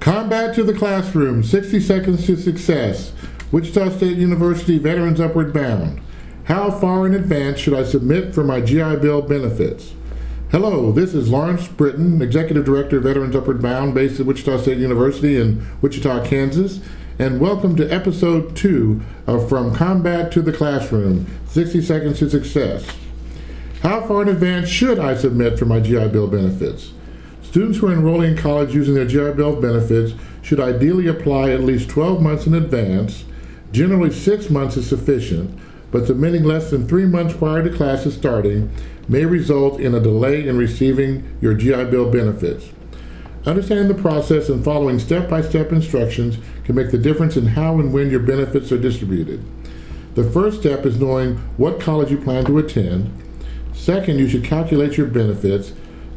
Combat to the classroom, 60 seconds to success. Wichita State University Veterans Upward Bound. How far in advance should I submit for my GI Bill benefits? Hello, this is Lawrence Britton, Executive Director of Veterans Upward Bound, based at Wichita State University in Wichita, Kansas, and welcome to episode two of From Combat to the Classroom 60 Seconds to Success. How far in advance should I submit for my GI Bill benefits? Students who are enrolling in college using their GI Bill benefits should ideally apply at least 12 months in advance. Generally, six months is sufficient, but submitting less than three months prior to classes starting may result in a delay in receiving your GI Bill benefits. Understanding the process and following step by step instructions can make the difference in how and when your benefits are distributed. The first step is knowing what college you plan to attend. Second, you should calculate your benefits.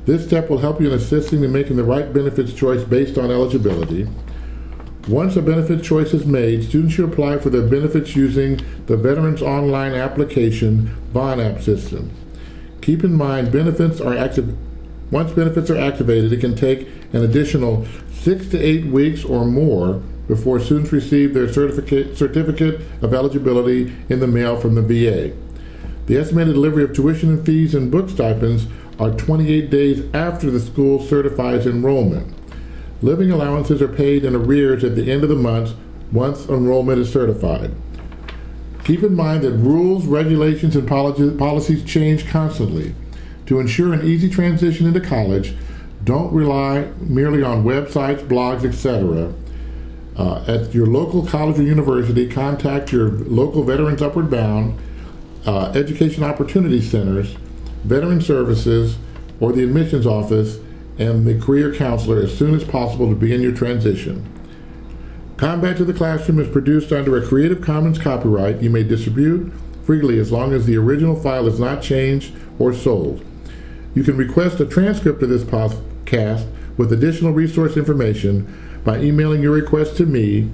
This step will help you in assisting in making the right benefits choice based on eligibility. Once a benefit choice is made, students should apply for their benefits using the Veterans Online Application VON app system. Keep in mind, benefits are active. Once benefits are activated, it can take an additional six to eight weeks or more before students receive their certificate, certificate of eligibility in the mail from the VA. The estimated delivery of tuition and fees and book stipends are 28 days after the school certifies enrollment. Living allowances are paid in arrears at the end of the month once enrollment is certified. Keep in mind that rules, regulations, and policies change constantly. To ensure an easy transition into college, don't rely merely on websites, blogs, etc. Uh, at your local college or university, contact your local Veterans Upward Bound, uh, Education Opportunity Centers, Veteran Services, or the admissions office and the career counselor as soon as possible to begin your transition. Combat to the Classroom is produced under a Creative Commons copyright. You may distribute freely as long as the original file is not changed or sold. You can request a transcript of this podcast with additional resource information by emailing your request to me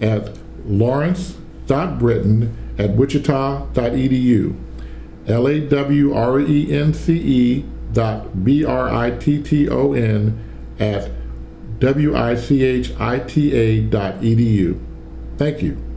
at lawrence.britton at wichita.edu. L A W R E N C E dot B R I T T O N at W-I-C-H-I-T-A dot E-D-U. Thank you.